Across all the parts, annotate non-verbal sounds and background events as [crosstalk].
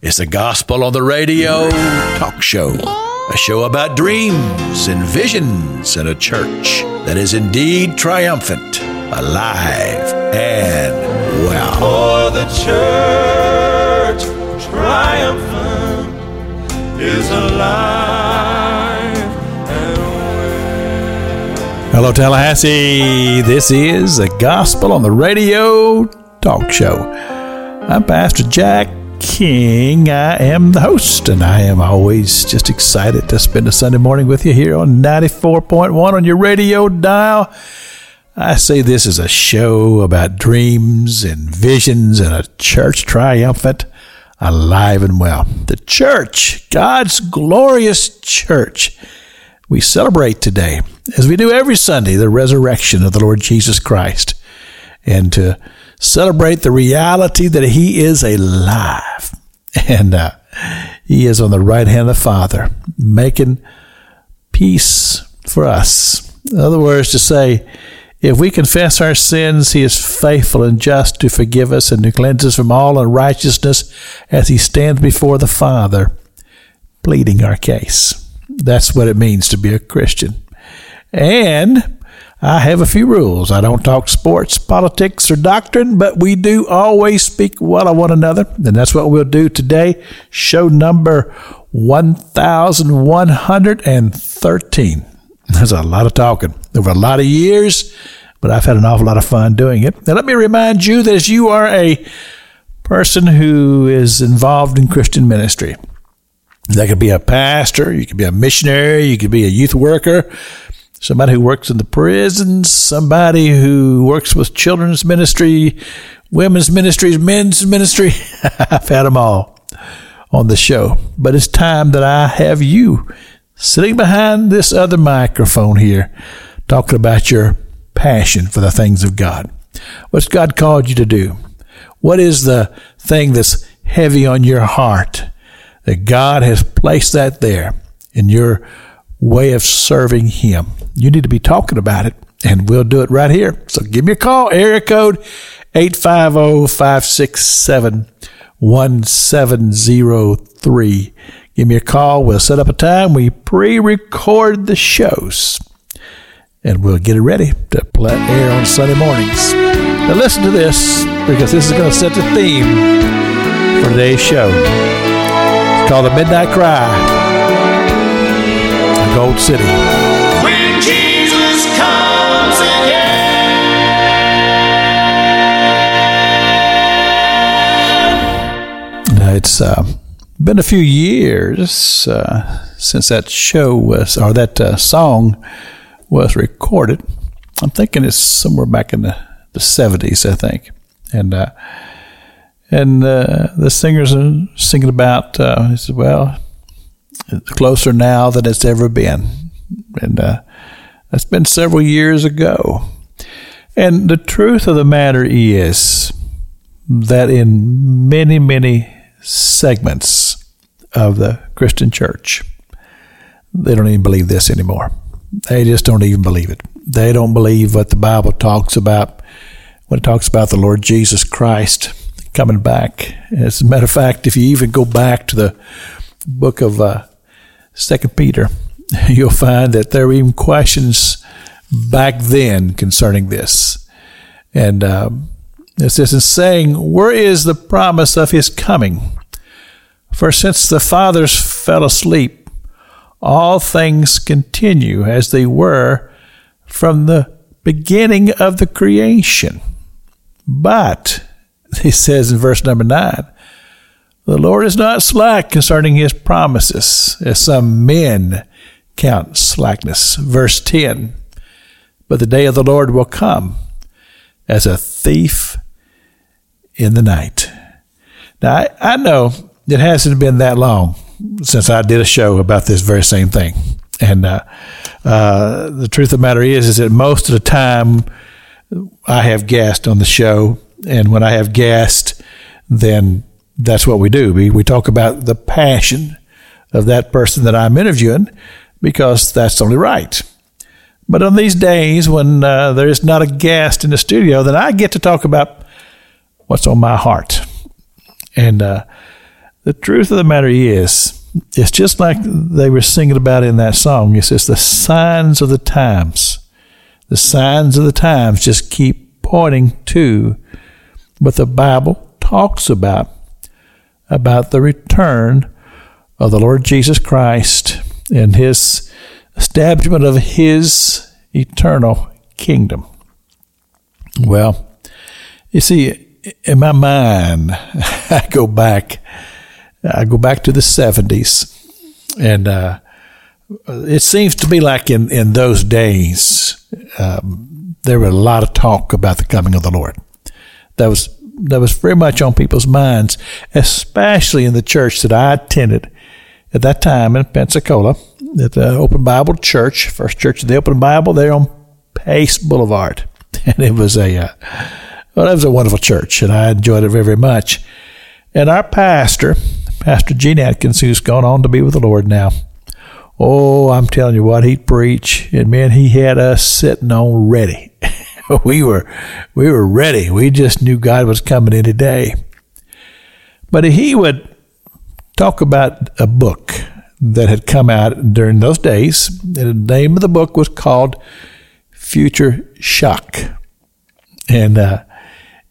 It's a gospel on the radio talk show. A show about dreams and visions and a church that is indeed triumphant, alive, and well. For the church triumphant is alive and well. Hello, Tallahassee. This is a gospel on the radio talk show. I'm Pastor Jack King. I am the host, and I am always just excited to spend a Sunday morning with you here on 94.1 on your radio dial. I say this is a show about dreams and visions and a church triumphant, alive and well. The church, God's glorious church. We celebrate today, as we do every Sunday, the resurrection of the Lord Jesus Christ. And to celebrate the reality that He is alive [laughs] and uh, He is on the right hand of the Father, making peace for us. In other words, to say, if we confess our sins, He is faithful and just to forgive us and to cleanse us from all unrighteousness as He stands before the Father, pleading our case. That's what it means to be a Christian. And I have a few rules. I don't talk sports, politics, or doctrine, but we do always speak well of one another. And that's what we'll do today. Show number 1113. There's a lot of talking over a lot of years, but I've had an awful lot of fun doing it. Now, let me remind you that as you are a person who is involved in Christian ministry, that could be a pastor, you could be a missionary, you could be a youth worker, somebody who works in the prisons, somebody who works with children's ministry, women's ministries, men's ministry. [laughs] I've had them all on the show. But it's time that I have you sitting behind this other microphone here talking about your passion for the things of God. What's God called you to do? What is the thing that's heavy on your heart that God has placed that there in your way of serving Him? You need to be talking about it, and we'll do it right here. So give me a call, area code 850 567 1703. Give me a call. We'll set up a time. We pre record the shows and we'll get it ready to play air on Sunday mornings. Now, listen to this because this is going to set the theme for today's show. It's called The Midnight Cry, Gold City. When Jesus comes again. Now, it's uh, been a few years uh, since that show was, or that uh, song was recorded. I'm thinking it's somewhere back in the, the 70s, I think. And uh, and uh, the singers are singing about, uh, he said, well, closer now than it's ever been. And uh, that's been several years ago. And the truth of the matter is that in many, many segments of the Christian church, they don't even believe this anymore. They just don't even believe it. They don't believe what the Bible talks about when it talks about the Lord Jesus Christ coming back. As a matter of fact, if you even go back to the book of uh, Second Peter, [laughs] you'll find that there were even questions back then concerning this. And um, it says, in saying, Where is the promise of his coming? For since the fathers fell asleep, all things continue as they were from the beginning of the creation. But, [laughs] he says in verse number nine, the Lord is not slack concerning his promises, as some men count slackness. Verse 10 But the day of the Lord will come as a thief in the night. Now, I, I know it hasn't been that long since I did a show about this very same thing. And uh, uh, the truth of the matter is, is that most of the time I have guests on the show, and when I have guests, then that's what we do. We we talk about the passion of that person that I'm interviewing because that's only right. But on these days when uh, there is not a guest in the studio, then I get to talk about what's on my heart. And uh, the truth of the matter is, it's just like they were singing about in that song. It's just the signs of the times. The signs of the times just keep pointing to what the Bible talks about about the return of the Lord Jesus Christ and his establishment of his eternal kingdom. Well, you see, in my mind, [laughs] I go back, I go back to the 70s, and uh, it seems to be like in, in those days, um, there was a lot of talk about the coming of the Lord. That was that was very much on people's minds, especially in the church that I attended at that time in Pensacola, at the Open Bible Church, First Church of the Open Bible, there on Pace Boulevard, [laughs] and it was a uh, well, it was a wonderful church, and I enjoyed it very, very much. And our pastor, Pastor Gene Atkins, who's gone on to be with the Lord now. Oh, I'm telling you what, he'd preach, and man, he had us sitting on ready. [laughs] [laughs] we were we were ready. We just knew God was coming any day. But he would talk about a book that had come out during those days. The name of the book was called Future Shock. And uh,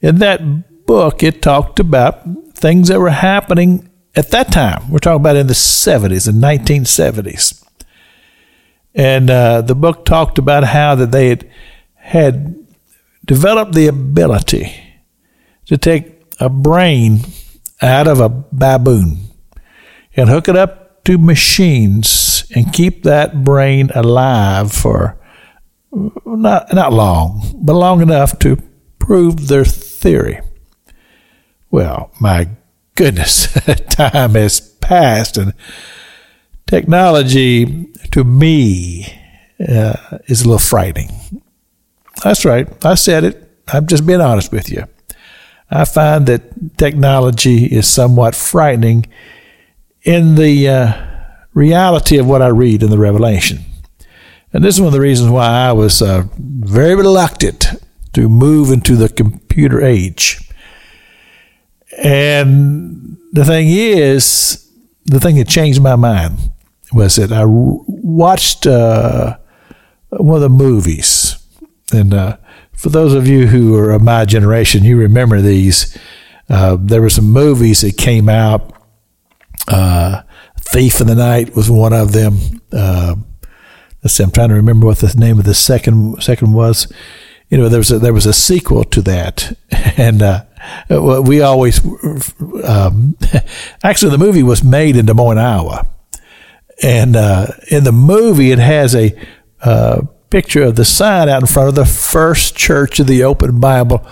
in that book, it talked about things that were happening at that time. We're talking about in the 70s, the 1970s. And uh, the book talked about how that they had, had developed the ability to take a brain out of a baboon and hook it up to machines and keep that brain alive for not not long, but long enough to prove their theory. Well, my goodness, [laughs] time has passed, and technology to me uh, is a little frightening. That's right. I said it. I'm just being honest with you. I find that technology is somewhat frightening in the uh, reality of what I read in the Revelation. And this is one of the reasons why I was uh, very reluctant to move into the computer age. And the thing is, the thing that changed my mind was that I watched uh, one of the movies and uh, for those of you who are of my generation, you remember these. Uh, there were some movies that came out. Uh, Thief in the Night was one of them. Uh, let's see, I'm trying to remember what the name of the second second was. You know, there was a, there was a sequel to that, [laughs] and uh, we always um, [laughs] actually the movie was made in Des Moines, Iowa, and uh, in the movie it has a uh, picture of the sign out in front of the First Church of the Open Bible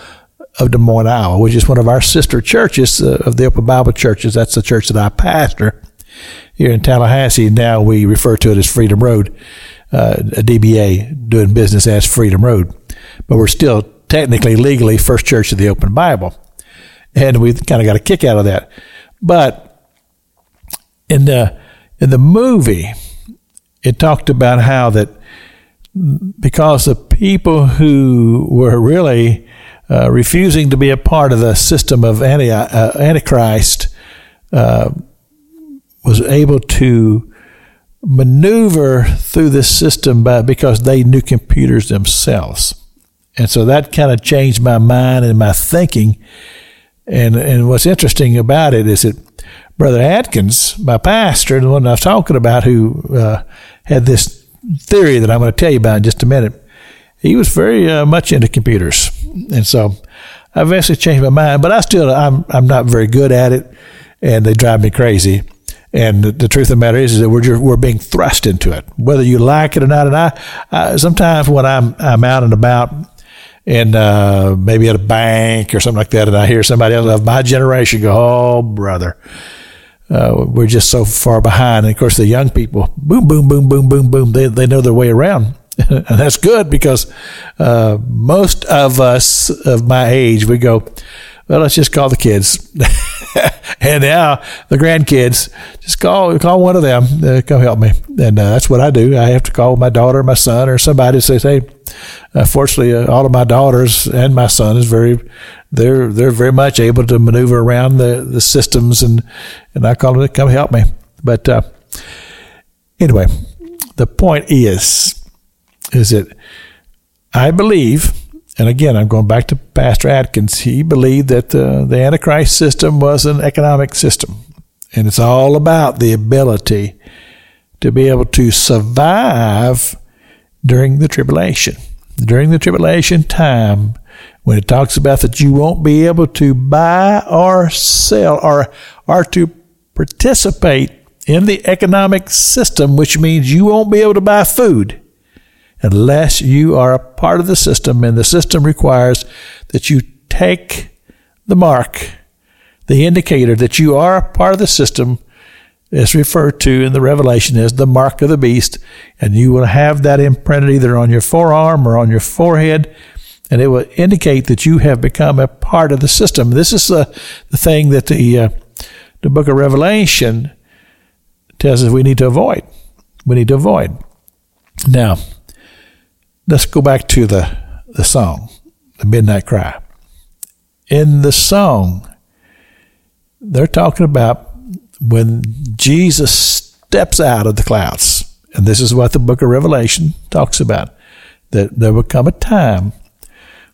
of Des Moines, Iowa, which is one of our sister churches uh, of the Open Bible churches. That's the church that I pastor here in Tallahassee. Now we refer to it as Freedom Road, uh, a DBA doing business as Freedom Road, but we're still technically legally First Church of the Open Bible, and we kind of got a kick out of that. But in the in the movie, it talked about how that because the people who were really uh, refusing to be a part of the system of anti, uh, Antichrist uh, was able to maneuver through this system by, because they knew computers themselves. And so that kind of changed my mind and my thinking. And, and what's interesting about it is that Brother Atkins, my pastor, the one I was talking about, who uh, had this theory that I'm going to tell you about in just a minute, he was very uh, much into computers, and so I eventually changed my mind. But I still, I'm I'm not very good at it, and they drive me crazy. And the, the truth of the matter is, is that we're just, we're being thrust into it, whether you like it or not. And I, I sometimes when I'm I'm out and about, and uh, maybe at a bank or something like that, and I hear somebody else of my generation go, "Oh, brother." Uh, we're just so far behind. And of course, the young people, boom, boom, boom, boom, boom, boom, they, they know their way around. [laughs] and that's good because uh, most of us of my age, we go, well, let's just call the kids. [laughs] and now the grandkids, just call call one of them. Uh, come help me. And uh, that's what I do. I have to call my daughter, my son, or somebody. Says, hey, uh, fortunately, uh, all of my daughters and my son is very, they're they're very much able to maneuver around the, the systems, and and I call them to come help me. But uh, anyway, the point is, is that I believe and again, I'm going back to Pastor Atkins. He believed that the, the Antichrist system was an economic system. And it's all about the ability to be able to survive during the tribulation. During the tribulation time, when it talks about that you won't be able to buy or sell or, or to participate in the economic system, which means you won't be able to buy food unless you are a part of the system and the system requires that you take the mark, the indicator that you are a part of the system is referred to in the revelation as the mark of the beast and you will have that imprinted either on your forearm or on your forehead and it will indicate that you have become a part of the system. This is the, the thing that the uh, the book of revelation tells us we need to avoid. We need to avoid. Now let's go back to the, the song, the Midnight Cry. In the song, they're talking about when Jesus steps out of the clouds. And this is what the book of Revelation talks about that there will come a time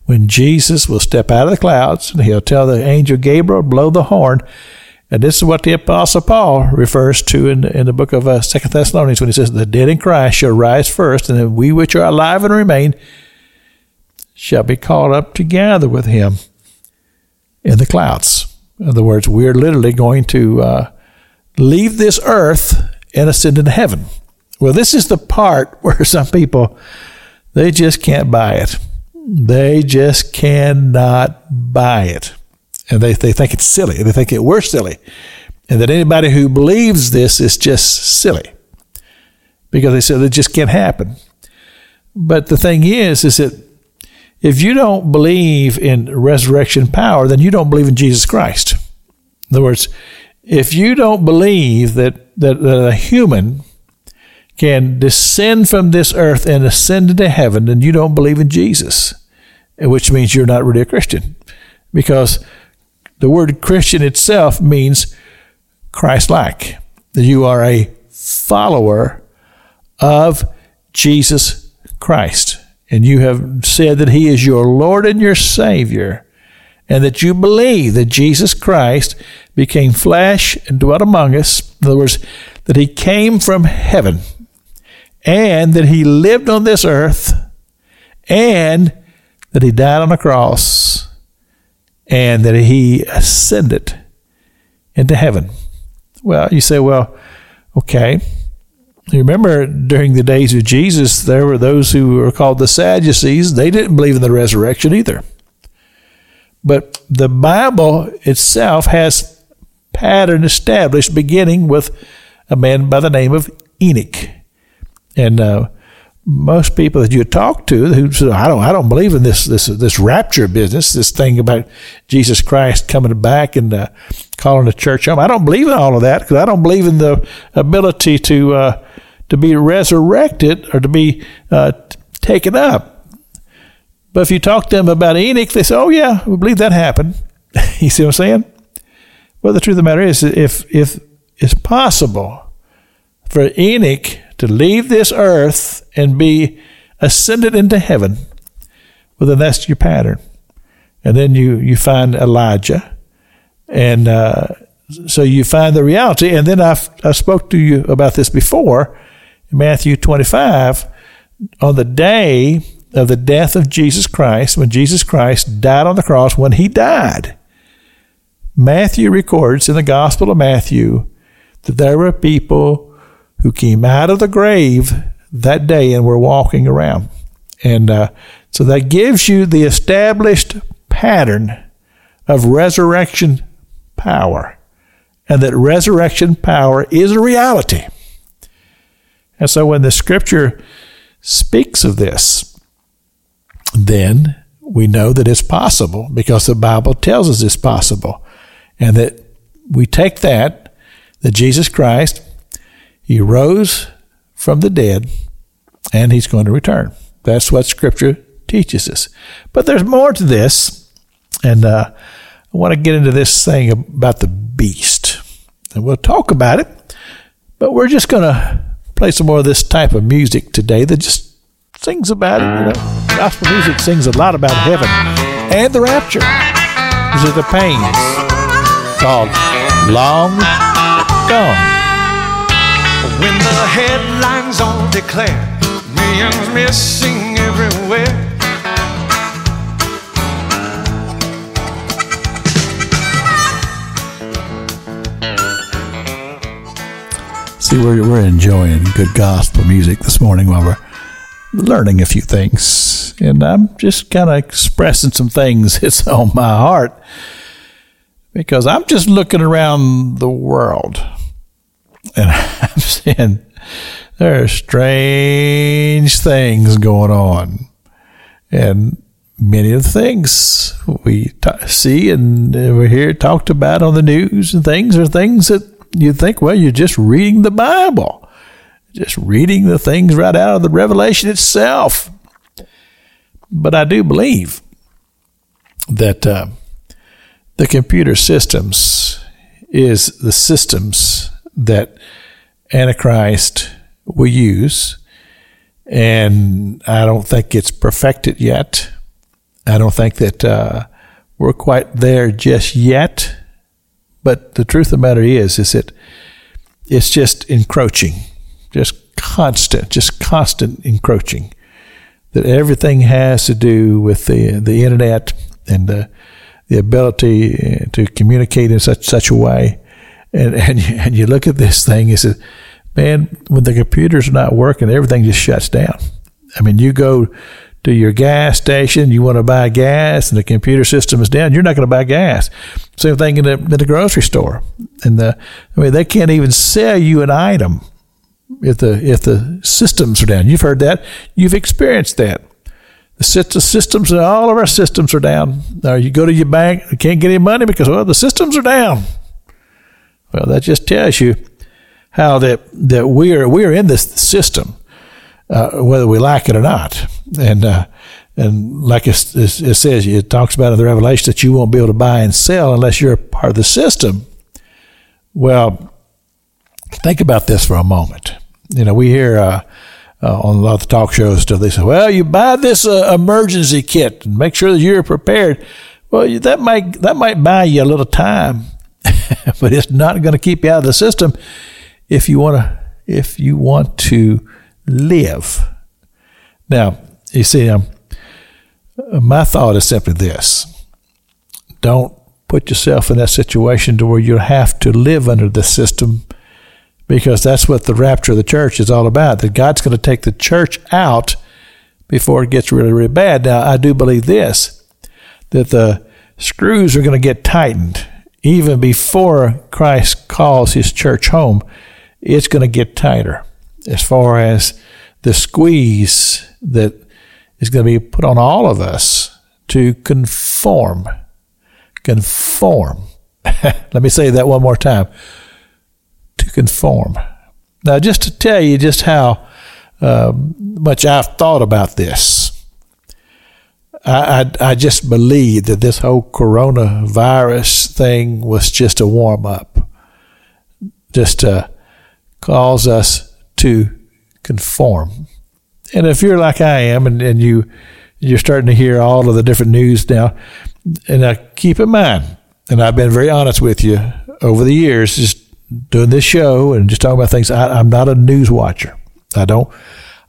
when Jesus will step out of the clouds and he'll tell the angel Gabriel, blow the horn, and this is what the Apostle Paul refers to in, in the book of uh, Second Thessalonians when he says, The dead in Christ shall rise first, and then we which are alive and remain shall be caught up together with him in the clouds. In other words, we're literally going to uh, leave this earth and ascend into heaven. Well, this is the part [laughs] where some people, they just can't buy it. They just cannot buy it and they, they think it's silly. They think it we're silly, and that anybody who believes this is just silly because they said it just can't happen. But the thing is, is that if you don't believe in resurrection power, then you don't believe in Jesus Christ. In other words, if you don't believe that, that, that a human can descend from this earth and ascend into heaven, then you don't believe in Jesus, which means you're not really a Christian. Because the word Christian itself means Christ like, that you are a follower of Jesus Christ. And you have said that He is your Lord and your Savior, and that you believe that Jesus Christ became flesh and dwelt among us. In other words, that He came from heaven, and that He lived on this earth, and that He died on a cross and that he ascended into heaven. Well, you say, well, okay. You remember during the days of Jesus, there were those who were called the Sadducees. They didn't believe in the resurrection either. But the Bible itself has pattern established beginning with a man by the name of Enoch. And uh, most people that you talk to who say, I don't, I don't believe in this, this, this rapture business, this thing about Jesus Christ coming back and uh, calling the church home. I don't believe in all of that because I don't believe in the ability to, uh, to be resurrected or to be uh, taken up. But if you talk to them about Enoch, they say, oh yeah, we believe that happened. [laughs] you see what I'm saying? Well, the truth of the matter is, if, if it's possible for Enoch to leave this earth and be ascended into heaven, well, then that's your pattern. And then you, you find Elijah. And uh, so you find the reality. And then I've, I spoke to you about this before in Matthew 25 on the day of the death of Jesus Christ, when Jesus Christ died on the cross, when he died. Matthew records in the Gospel of Matthew that there were people who came out of the grave that day and were walking around. And uh, so that gives you the established pattern of resurrection power, and that resurrection power is a reality. And so when the scripture speaks of this, then we know that it's possible because the Bible tells us it's possible. And that we take that, that Jesus Christ, He rose from the dead and He's going to return. That's what Scripture teaches us. But there's more to this. And uh, I want to get into this thing about the beast. And we'll talk about it. But we're just going to play some more of this type of music today that just sings about it. You know, gospel music sings a lot about heaven and the rapture. These are the pains called Long Gone. When the headlines all declare millions missing everywhere. See, we're, we're enjoying good gospel music this morning while we're learning a few things. And I'm just kind of expressing some things [laughs] that's on my heart because I'm just looking around the world and [laughs] I'm seeing there are strange things going on. And many of the things we t- see and we hear talked about on the news and things are things that you think, well, you're just reading the Bible, just reading the things right out of the Revelation itself. But I do believe that uh, the computer systems is the systems that Antichrist will use. And I don't think it's perfected yet. I don't think that uh, we're quite there just yet. But the truth of the matter is, is that it's just encroaching, just constant, just constant encroaching. That everything has to do with the the internet and the the ability to communicate in such such a way. And and you, and you look at this thing, you say, man, when the computer's not working, everything just shuts down. I mean, you go to your gas station, you want to buy gas, and the computer system is down, you're not going to buy gas. Same thing in the, in the grocery store. And the, I mean, they can't even sell you an item if the if the systems are down. You've heard that. You've experienced that. The systems, all of our systems are down. Now you go to your bank, you can't get any money because well, the systems are down. Well, that just tells you how that that we are we are in this system uh, whether we like it or not. And uh, and like it, it, says, it talks about in the Revelation that you won't be able to buy and sell unless you're part of the system. Well, think about this for a moment. You know, we hear uh, uh on a lot of the talk shows stuff. They say, "Well, you buy this uh, emergency kit and make sure that you're prepared." Well, that might that might buy you a little time, [laughs] but it's not going to keep you out of the system if you want to if you want to live. Now, you see, um, my thought is simply this. Don't put yourself in that situation to where you have to live under the system because that's what the rapture of the church is all about that god's going to take the church out before it gets really really bad. Now i do believe this that the screws are going to get tightened even before christ calls his church home it's going to get tighter as far as the squeeze that is going to be put on all of us to conform. Conform. [laughs] Let me say that one more time. To conform. Now, just to tell you just how uh, much I've thought about this, I, I, I just believe that this whole coronavirus thing was just a warm up, just to cause us to conform. And if you're like I am and, and you you're starting to hear all of the different news now, and I keep in mind, and I've been very honest with you over the years, just doing this show and just talking about things. I, I'm not a news watcher. I don't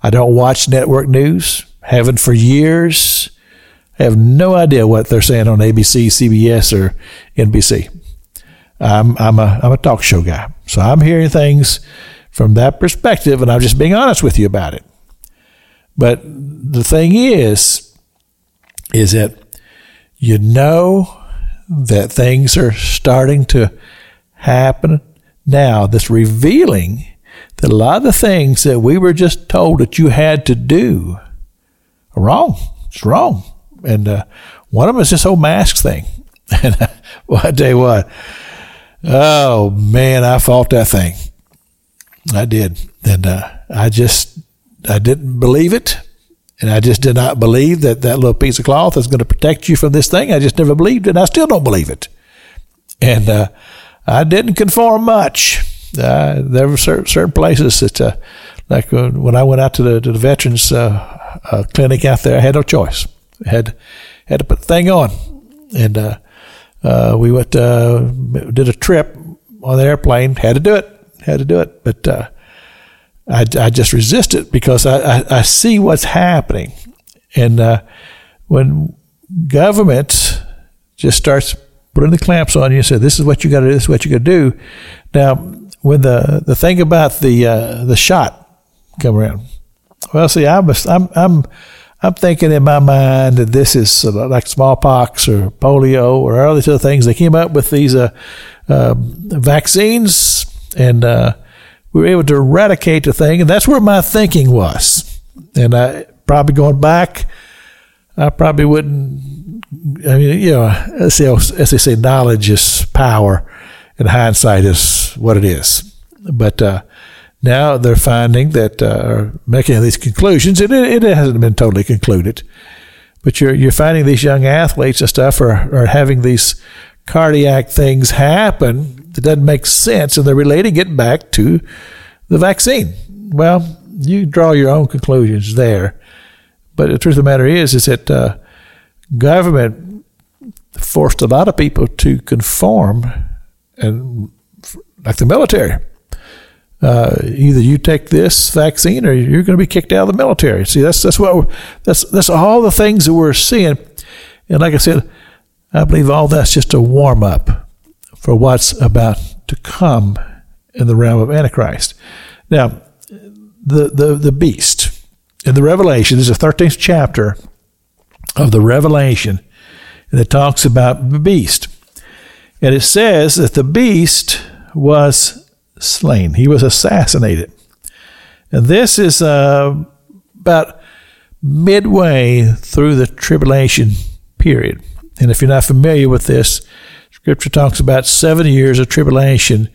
I don't watch network news. Haven't for years. I have no idea what they're saying on ABC, CBS, or NBC. I'm I'm a I'm a talk show guy, so I'm hearing things from that perspective, and I'm just being honest with you about it. But the thing is, is that you know that things are starting to happen now that's revealing that a lot of the things that we were just told that you had to do are wrong. It's wrong. And uh, one of them is this whole mask thing. [laughs] And uh, well, I tell you what, oh man, I fought that thing. I did, and uh, I just I didn't believe it, and I just did not believe that that little piece of cloth is going to protect you from this thing. I just never believed it, and I still don't believe it. And uh, I didn't conform much. Uh, there were certain, certain places that, uh, like uh, when I went out to the, to the veterans uh, clinic out there, I had no choice. Had had to put the thing on, and uh, we went did a trip on the airplane. Had to do it. Had to do it. But I, I just resist it because I, I, I see what's happening, and when government just starts putting the clamps on you and say, "This is what you got to do. This is what you got to do." Now, when the the thing about the uh, the shot come around, well, see, I'm I'm I'm I'm thinking in my mind that this is like smallpox or polio or all these other things. They came up with these uh, uh, vaccines, and uh, we were able to eradicate the thing, and that's where my thinking was. And I probably going back, I probably wouldn't. I mean, you know, as they, as they say, knowledge is power, and hindsight is what it is. But uh, now they're finding that uh, making these conclusions. It, it hasn't been totally concluded, but you're you're finding these young athletes and stuff are are having these cardiac things happen that doesn't make sense, and they're relating it back to the vaccine. Well, you draw your own conclusions there, but the truth of the matter is, is that uh, government forced a lot of people to conform, and like the military uh, either you take this vaccine or you're going to be kicked out of the military. See, that's that's what that's that's all the things that we're seeing, and like I said, I believe all that's just a warm up for what's about to come in the realm of Antichrist. Now, the the the beast in the Revelation this is the thirteenth chapter of the Revelation, and it talks about the beast, and it says that the beast was slain. He was assassinated. And this is uh, about midway through the tribulation period. And if you're not familiar with this, Scripture talks about seven years of tribulation.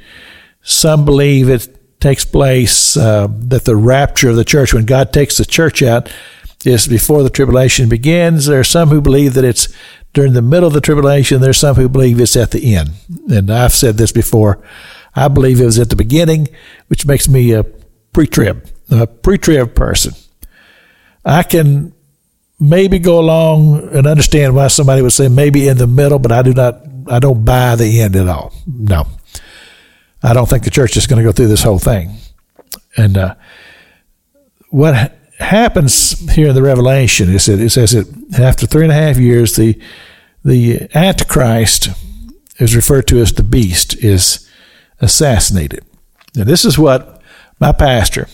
Some believe it takes place uh, that the rapture of the church, when God takes the church out, is before the tribulation begins. There are some who believe that it's during the middle of the tribulation. There's some who believe it's at the end. And I've said this before. I believe it was at the beginning, which makes me a pre-trib, a pre-trib person. I can maybe go along and understand why somebody would say maybe in the middle, but I do not. I don't buy the end at all. No, I don't think the church is going to go through this whole thing. And uh, what happens here in the Revelation is that it says that after three and a half years, the the Antichrist is referred to as the beast is assassinated. Now, this is what my pastor,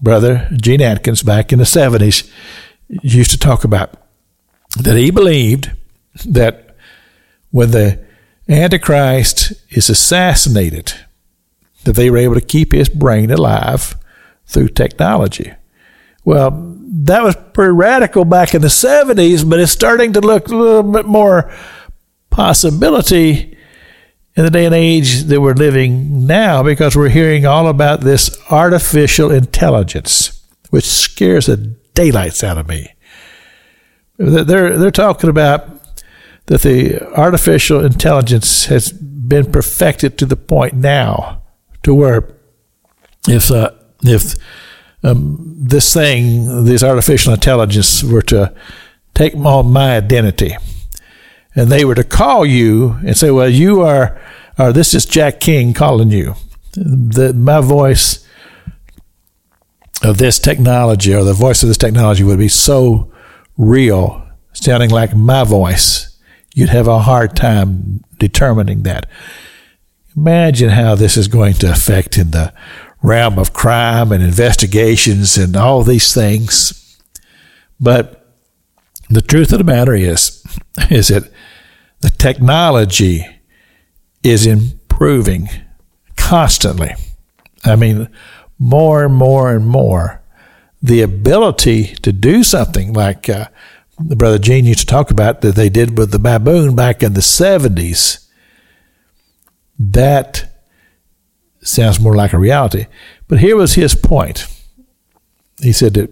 brother Gene Atkins, back in the 70s, used to talk about. That he believed that when the Antichrist is assassinated, that they were able to keep his brain alive through technology. Well, that was pretty radical back in the 70s, but it's starting to look a little bit more possibility in the day and age that we're living now because we're hearing all about this artificial intelligence, which scares the daylights out of me. They're, they're talking about that the artificial intelligence has been perfected to the point now to where if, uh, if um, this thing, this artificial intelligence, were to take on my identity, and they were to call you and say, "Well, you are, or this is Jack King calling you," that my voice of this technology or the voice of this technology would be so real, sounding like my voice, you'd have a hard time determining that. Imagine how this is going to affect in the realm of crime and investigations and all these things. But the truth of the matter is, [laughs] is that the technology is improving constantly. I mean, more and more and more. The ability to do something like uh, the brother Gene used to talk about that they did with the baboon back in the 70s, that sounds more like a reality. But here was his point. He said that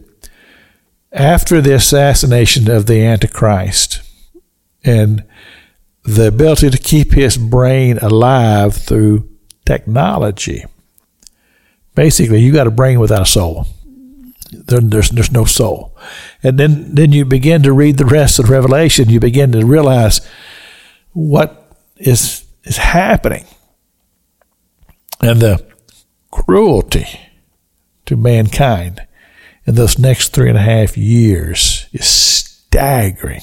after the assassination of the Antichrist and the ability to keep his brain alive through technology, basically, you got a brain without a soul. There, there's there's no soul, and then then you begin to read the rest of Revelation. You begin to realize what is is happening, and the cruelty to mankind in those next three and a half years is staggering.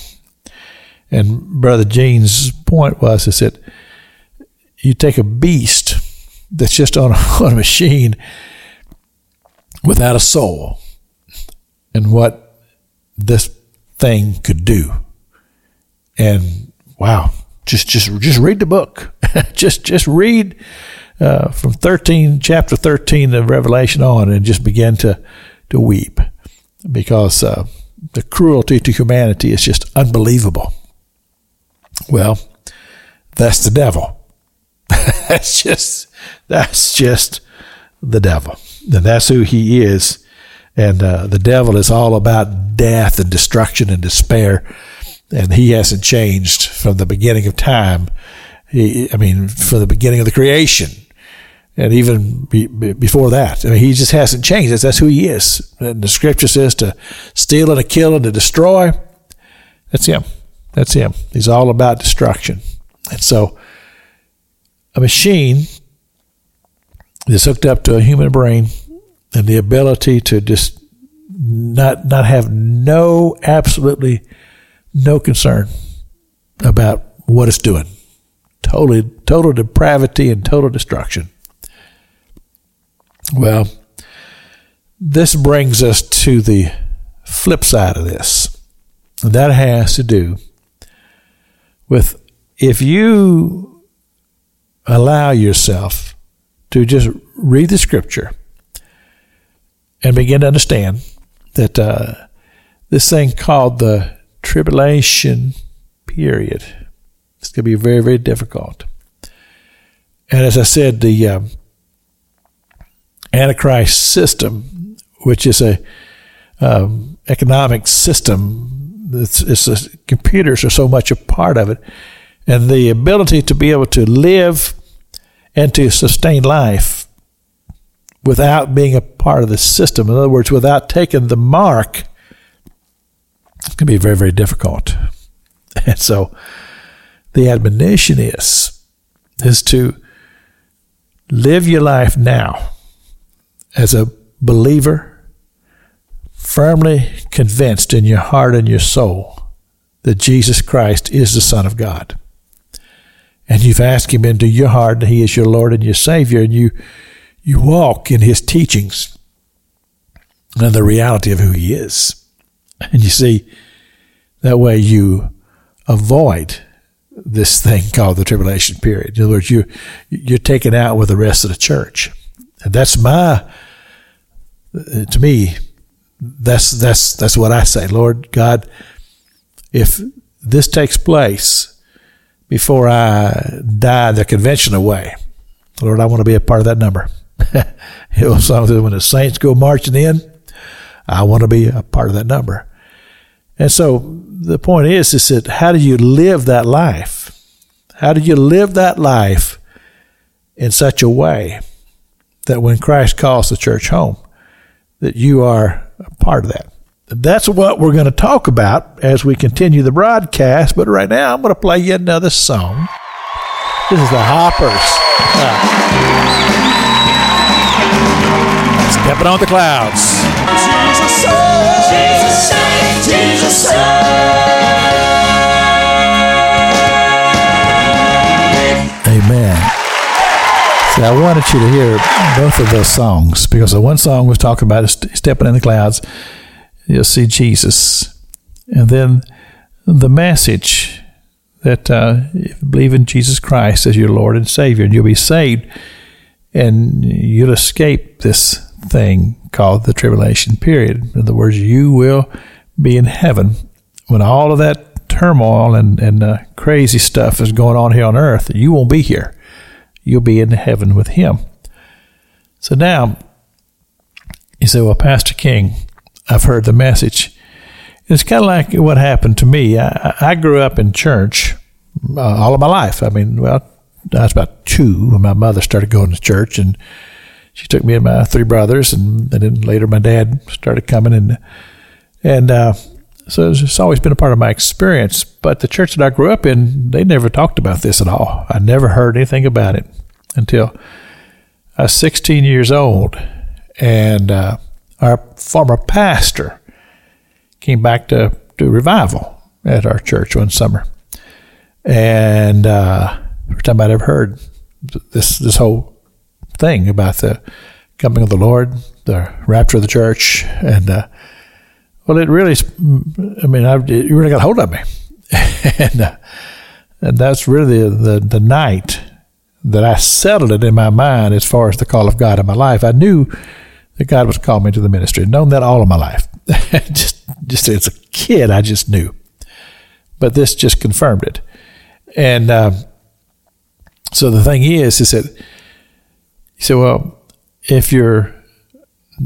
And Brother Gene's point was is that you take a beast that's just on a, [laughs] on a machine without a soul and what this thing could do. And wow, just just just read the book. [laughs] just just read uh, from thirteen chapter thirteen of Revelation on, and just begin to to weep because uh, the cruelty to humanity is just unbelievable. Well, that's the devil. [laughs] that's just that's just the devil, and that's who he is. And uh, the devil is all about death and destruction and despair. And he hasn't changed from the beginning of time. He, I mean, from the beginning of the creation. And even be, be, before that, I mean, he just hasn't changed. That's, that's who he is. And the scripture says to steal and to kill and to destroy. That's him. That's him. He's all about destruction. And so, a machine is hooked up to a human brain and the ability to just not not have no absolutely no concern about what it's doing. Totally total depravity and total destruction. Well, this brings us to the flip side of this. That has to do with if you allow yourself to just read the scripture and begin to understand that uh, this thing called the tribulation period is going to be very, very difficult. And as I said, the um, Antichrist system, which is a um, economic system, it's, it's a, computers are so much a part of it, and the ability to be able to live and to sustain life without being a part of the system. In other words, without taking the mark, going to be very, very difficult. [laughs] And so the admonition is, is to live your life now as a believer, firmly convinced in your heart and your soul that Jesus Christ is the Son of God. And you've asked Him into your heart that He is your Lord and your Savior, and you you walk in his teachings and the reality of who he is. And you see, that way you avoid this thing called the tribulation period. In other words, you, you're taken out with the rest of the church. And that's my, uh, to me, that's, that's, that's what I say. Lord God, if this takes place before I die the conventional way, Lord, I want to be a part of that number. it was something when the saints go marching in, I want to be a part of that number. And so the point is, is that how do you live that life? How do you live that life in such a way that when Christ calls the church home, that you are part of that? That's what we're going to talk about as we continue the broadcast. But right now, I'm going to play you another song. This is the Hoppers. Uh, Stepping on the clouds. Jesus Jesus Jesus Amen. See, I wanted you to hear both of those songs because the one song was talking about stepping in the clouds. You'll see Jesus. And then the message that uh, believe in Jesus Christ as your Lord and Savior, and you'll be saved, and you'll escape this thing called the tribulation period. In other words, you will be in heaven when all of that turmoil and, and uh, crazy stuff is going on here on earth, you won't be here. You'll be in heaven with him. So now, you say, well, Pastor King, I've heard the message. It's kind of like what happened to me. I, I grew up in church uh, all of my life. I mean, well, I was about two when my mother started going to church, and she took me and my three brothers, and, and then later my dad started coming, and and uh, so it's always been a part of my experience. But the church that I grew up in, they never talked about this at all. I never heard anything about it until I was 16 years old, and uh, our former pastor came back to do revival at our church one summer, and uh, first time I'd ever heard this this whole thing about the coming of the Lord, the rapture of the church, and uh, well, it really, I mean, I, it really got hold of me, [laughs] and uh, and that's really the, the the night that I settled it in my mind as far as the call of God in my life. I knew that God was calling me to the ministry. I'd known that all of my life. [laughs] just just as a kid, I just knew, but this just confirmed it, and. Uh, so the thing is, is that you say, well, if you're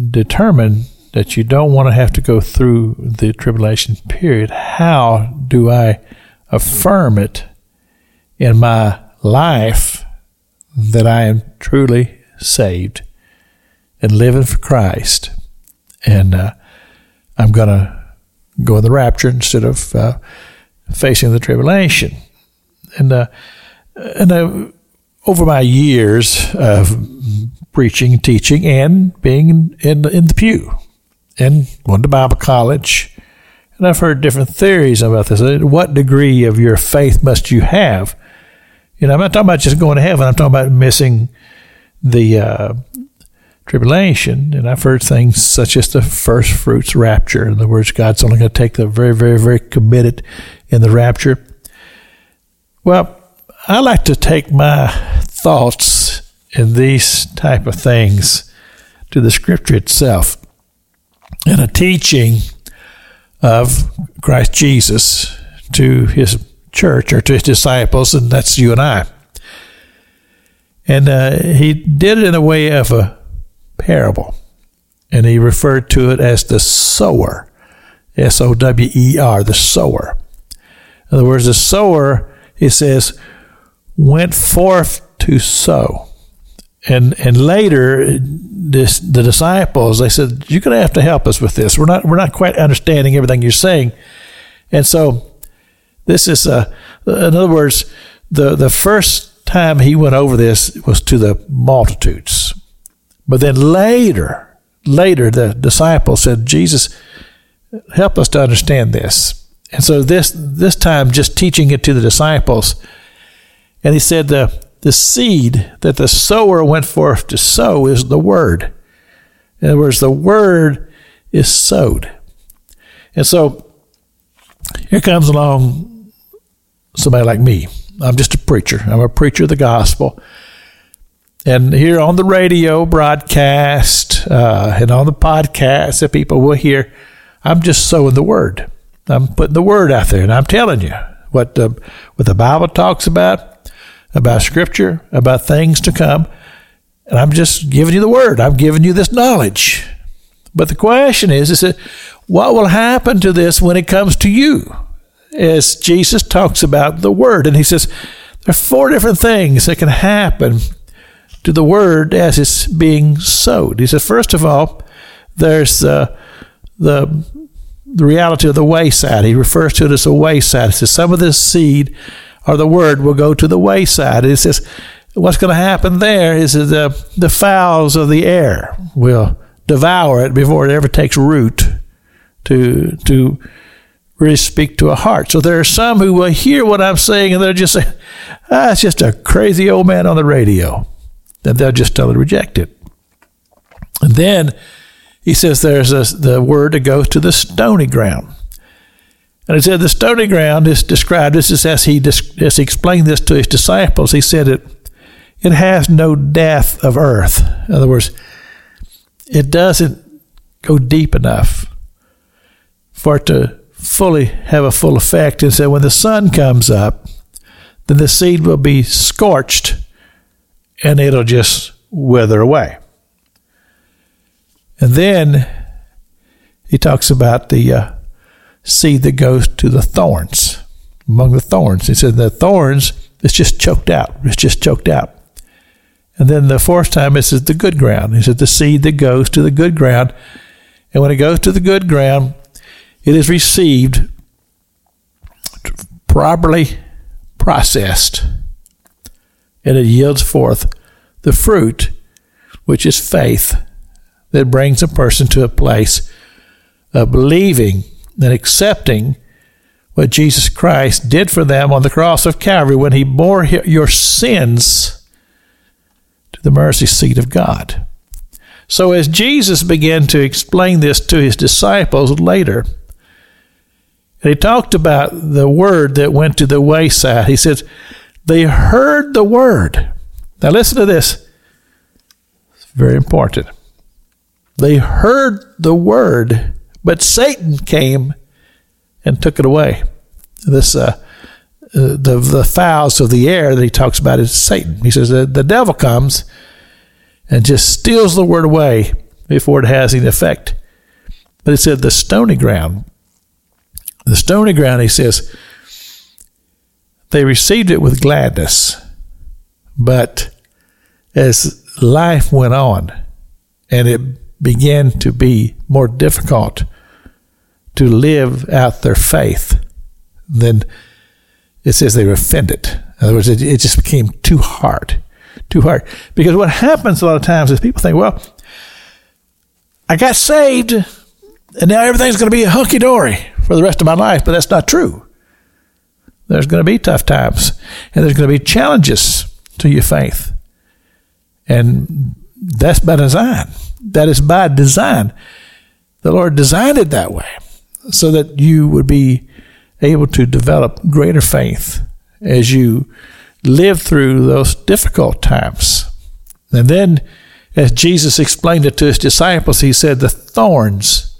determined that you don't want to have to go through the tribulation period, how do I affirm it in my life that I am truly saved and living for Christ? And uh, I'm going to go in the rapture instead of uh, facing the tribulation. And uh, and uh, over my years of preaching teaching and being in, in, in the pew and went to Bible college, and I've heard different theories about this. What degree of your faith must you have? You know, I'm not talking about just going to heaven. I'm talking about missing the uh, tribulation. And I've heard things such as the first fruits rapture. In other words, God's only going to take the very, very, very committed in the rapture. Well, I like to take my thoughts in these type of things to the scripture itself and a teaching of Christ Jesus to his church or to his disciples, and that's you and I. And uh, he did it in a way of a parable, and he referred to it as the sower, S O W E R, the sower. In other words, the sower, he says, went forth to sow. And and later, this, the disciples they said, "You're going to have to help us with this. We're not we're not quite understanding everything you're saying." And so, this is uh, in other words, the the first time he went over this was to the multitudes, but then later, later the disciples said, "Jesus, help us to understand this." And so this this time, just teaching it to the disciples and he said, the, the seed that the sower went forth to sow is the word. In other words, the word is sowed. And so here comes along somebody like me. I'm just a preacher. I'm a preacher of the gospel. And here on the radio broadcast uh, and on the podcast that people will hear, I'm just sowing the word. I'm putting the word out there, and I'm telling you what the what the Bible talks about about Scripture, about things to come. And I'm just giving you the word. I'm giving you this knowledge. But the question is, is that what will happen to this when it comes to you? As Jesus talks about the word, and he says there are four different things that can happen to the word as it's being sowed. He says, first of all, there's uh, the the reality of the wayside. He refers to it as a wayside. He says some of this seed or the word will go to the wayside. It says, what's going to happen there is that the, the fowls of the air will devour it before it ever takes root to, to really speak to a heart. So there are some who will hear what I'm saying and they'll just say, ah, it's just a crazy old man on the radio. And they'll just totally reject it. And then he says there's a, the word that goes to the stony ground. And he said the stony ground is described. This is as he as he explained this to his disciples. He said it it has no depth of earth. In other words, it doesn't go deep enough for it to fully have a full effect. And so when the sun comes up, then the seed will be scorched and it'll just wither away. And then he talks about the uh, seed that goes to the thorns, among the thorns. He said the thorns, it's just choked out. It's just choked out. And then the fourth time, it says the good ground. He said the seed that goes to the good ground. And when it goes to the good ground, it is received properly processed and it yields forth the fruit, which is faith, that brings a person to a place of believing and accepting what Jesus Christ did for them on the cross of Calvary when he bore your sins to the mercy seat of God. So, as Jesus began to explain this to his disciples later, he talked about the word that went to the wayside. He says, They heard the word. Now, listen to this. It's very important. They heard the word, but Satan came and took it away. This, uh, uh, the, the fowls of the air that he talks about is Satan. He says the, the devil comes and just steals the word away before it has any effect. But he said the stony ground the stony ground, he says, they received it with gladness. But as life went on and it began to be more difficult to live out their faith, than it says they were offended. In other words, it, it just became too hard. Too hard. Because what happens a lot of times is people think, well, I got saved and now everything's going to be hunky dory for the rest of my life, but that's not true. There's going to be tough times, and there's going to be challenges to your faith. And that's by design. That is by design. The Lord designed it that way so that you would be able to develop greater faith as you live through those difficult times. And then, as Jesus explained it to his disciples, he said, The thorns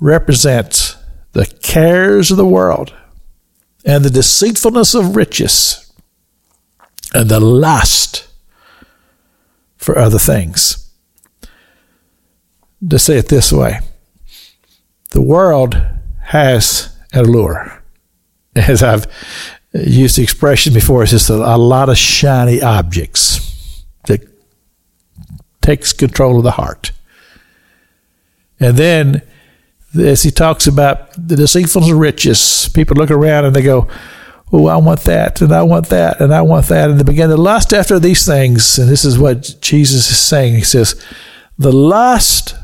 represent the cares of the world and the deceitfulness of riches and the lust for other things. To say it this way, the world has an allure. [laughs] As I've used the expression before, it's just a, a lot of shiny objects that takes control of the heart. And then as he talks about the deceitfulness of riches, people look around and they go, Oh, I want that, and I want that, and I want that. And they begin to lust after these things. And this is what Jesus is saying. He says, The lust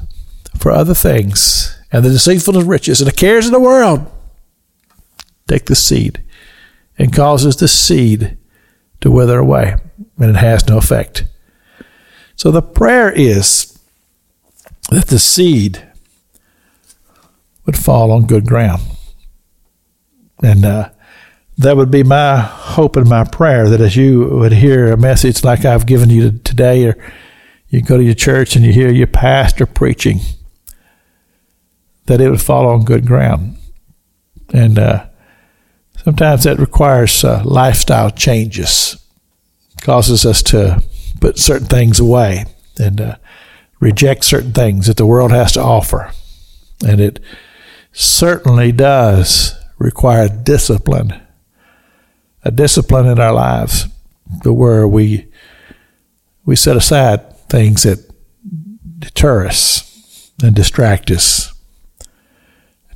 for other things, and the deceitfulness of riches, and the cares of the world take the seed and causes the seed to wither away, and it has no effect. So the prayer is that the seed would fall on good ground. And uh, that would be my hope and my prayer that as you would hear a message like I've given you today, or you go to your church and you hear your pastor preaching, that it would fall on good ground. And uh, sometimes that requires uh, lifestyle changes, causes us to put certain things away and uh, reject certain things that the world has to offer. And it certainly does require discipline, a discipline in our lives where we we set aside things that deter us and distract us.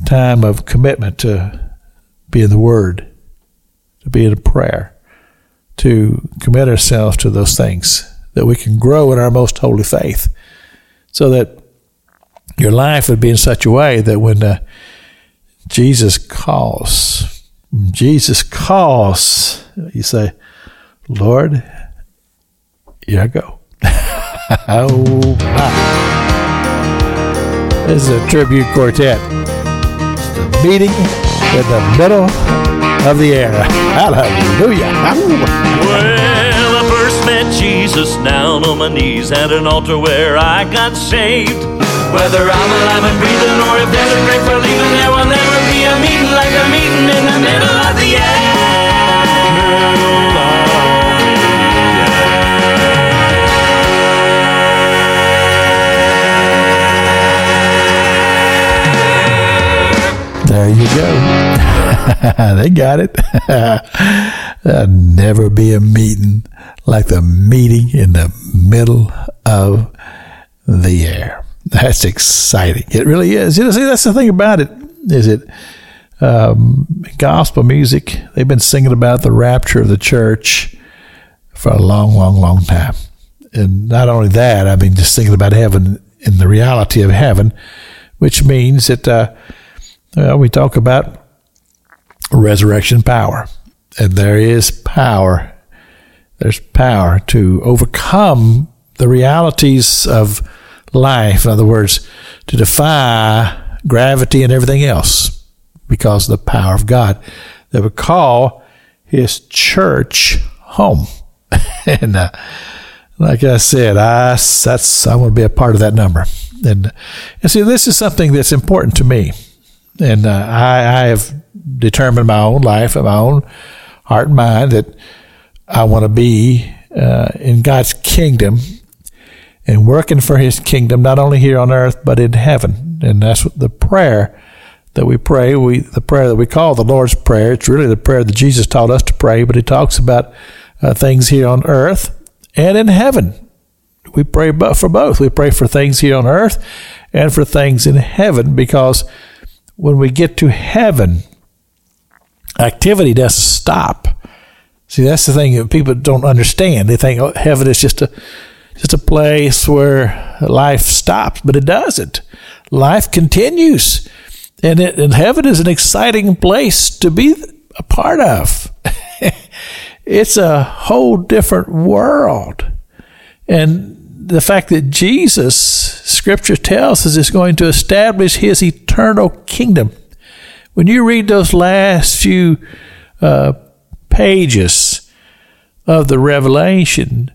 Time of commitment to be in the Word, to be in prayer, to commit ourselves to those things that we can grow in our most holy faith, so that your life would be in such a way that when uh, Jesus calls, Jesus calls, you say, Lord, here I go. [laughs] oh, my. This is a tribute quartet. Meeting in the middle of the air. Hallelujah. Well, I first met Jesus down on my knees at an altar where I got saved. Whether I'm alive and breathing or if there's a grave for leaving, there will never be a meeting like a meeting in the middle of the There you go. [laughs] they got it. [laughs] There'll never be a meeting like the meeting in the middle of the air. That's exciting. It really is. You know, see, that's the thing about it. Is it um, gospel music? They've been singing about the rapture of the church for a long, long, long time. And not only that, I mean, just thinking about heaven and the reality of heaven, which means that uh, uh, we talk about resurrection power. And there is power. There's power to overcome the realities of life. In other words, to defy gravity and everything else because of the power of God that would call his church home. [laughs] and uh, like I said, I that's I want to be a part of that number. And and see, this is something that's important to me, and uh, I, I have determined my own life and my own heart and mind that I want to be uh, in God's kingdom and working for His kingdom, not only here on earth but in heaven. And that's what the prayer that we pray. We the prayer that we call the Lord's prayer. It's really the prayer that Jesus taught us to pray, but He talks about uh, things here on earth and in heaven. We pray for both. We pray for things here on earth and for things in heaven because when we get to heaven, activity doesn't stop. See, that's the thing that people don't understand. They think oh, heaven is just a just a place where life stops, but it doesn't. Life continues, and, it, and heaven is an exciting place to be a part of. [laughs] it's a whole different world, and the fact that Jesus, Scripture tells us, is going to establish His eternal kingdom. When you read those last few uh, pages of the Revelation,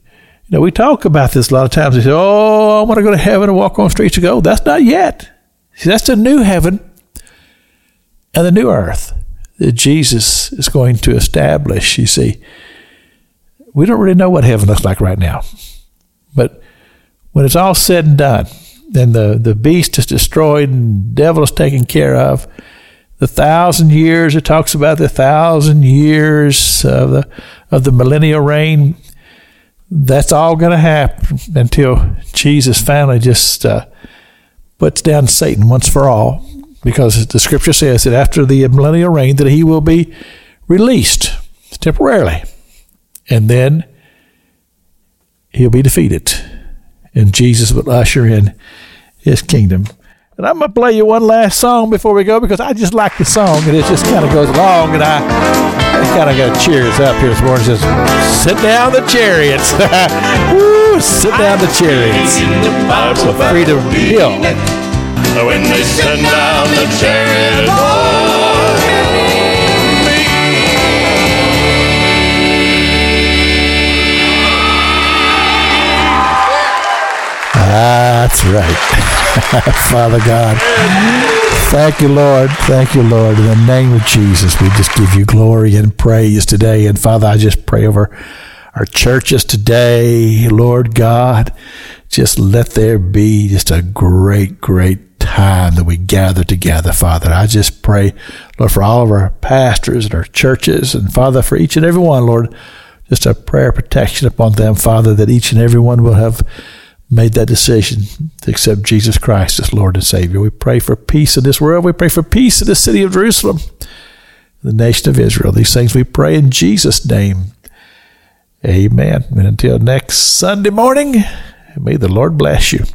you know, we talk about this a lot of times. We say, "Oh, I want to go to heaven and walk on streets of gold." That's not yet. See, that's the new heaven and the new earth that Jesus is going to establish. You see, we don't really know what heaven looks like right now, but when it's all said and done, and the the beast is destroyed and the devil is taken care of, the thousand years it talks about the thousand years of the of the millennial reign. That's all going to happen until Jesus finally just uh, puts down Satan once for all, because the Scripture says that after the millennial reign that he will be released temporarily, and then he'll be defeated, and Jesus will usher in his kingdom. And I'm gonna play you one last song before we go because I just like the song and it just kind of goes along and I kind of got to cheer us up here this morning. Says, sit down the chariots. [laughs] Woo, sit down the chariots. So Freedom Hill. When they send down the chariot. Oh, That's right. [laughs] Father God. Thank you, Lord. Thank you, Lord. In the name of Jesus, we just give you glory and praise today. And Father, I just pray over our churches today, Lord God. Just let there be just a great, great time that we gather together, Father. I just pray, Lord, for all of our pastors and our churches, and Father, for each and every one, Lord, just a prayer protection upon them, Father, that each and every one will have made that decision to accept Jesus Christ as Lord and Savior. We pray for peace in this world. We pray for peace in the city of Jerusalem, the nation of Israel. These things we pray in Jesus' name. Amen. And until next Sunday morning, may the Lord bless you.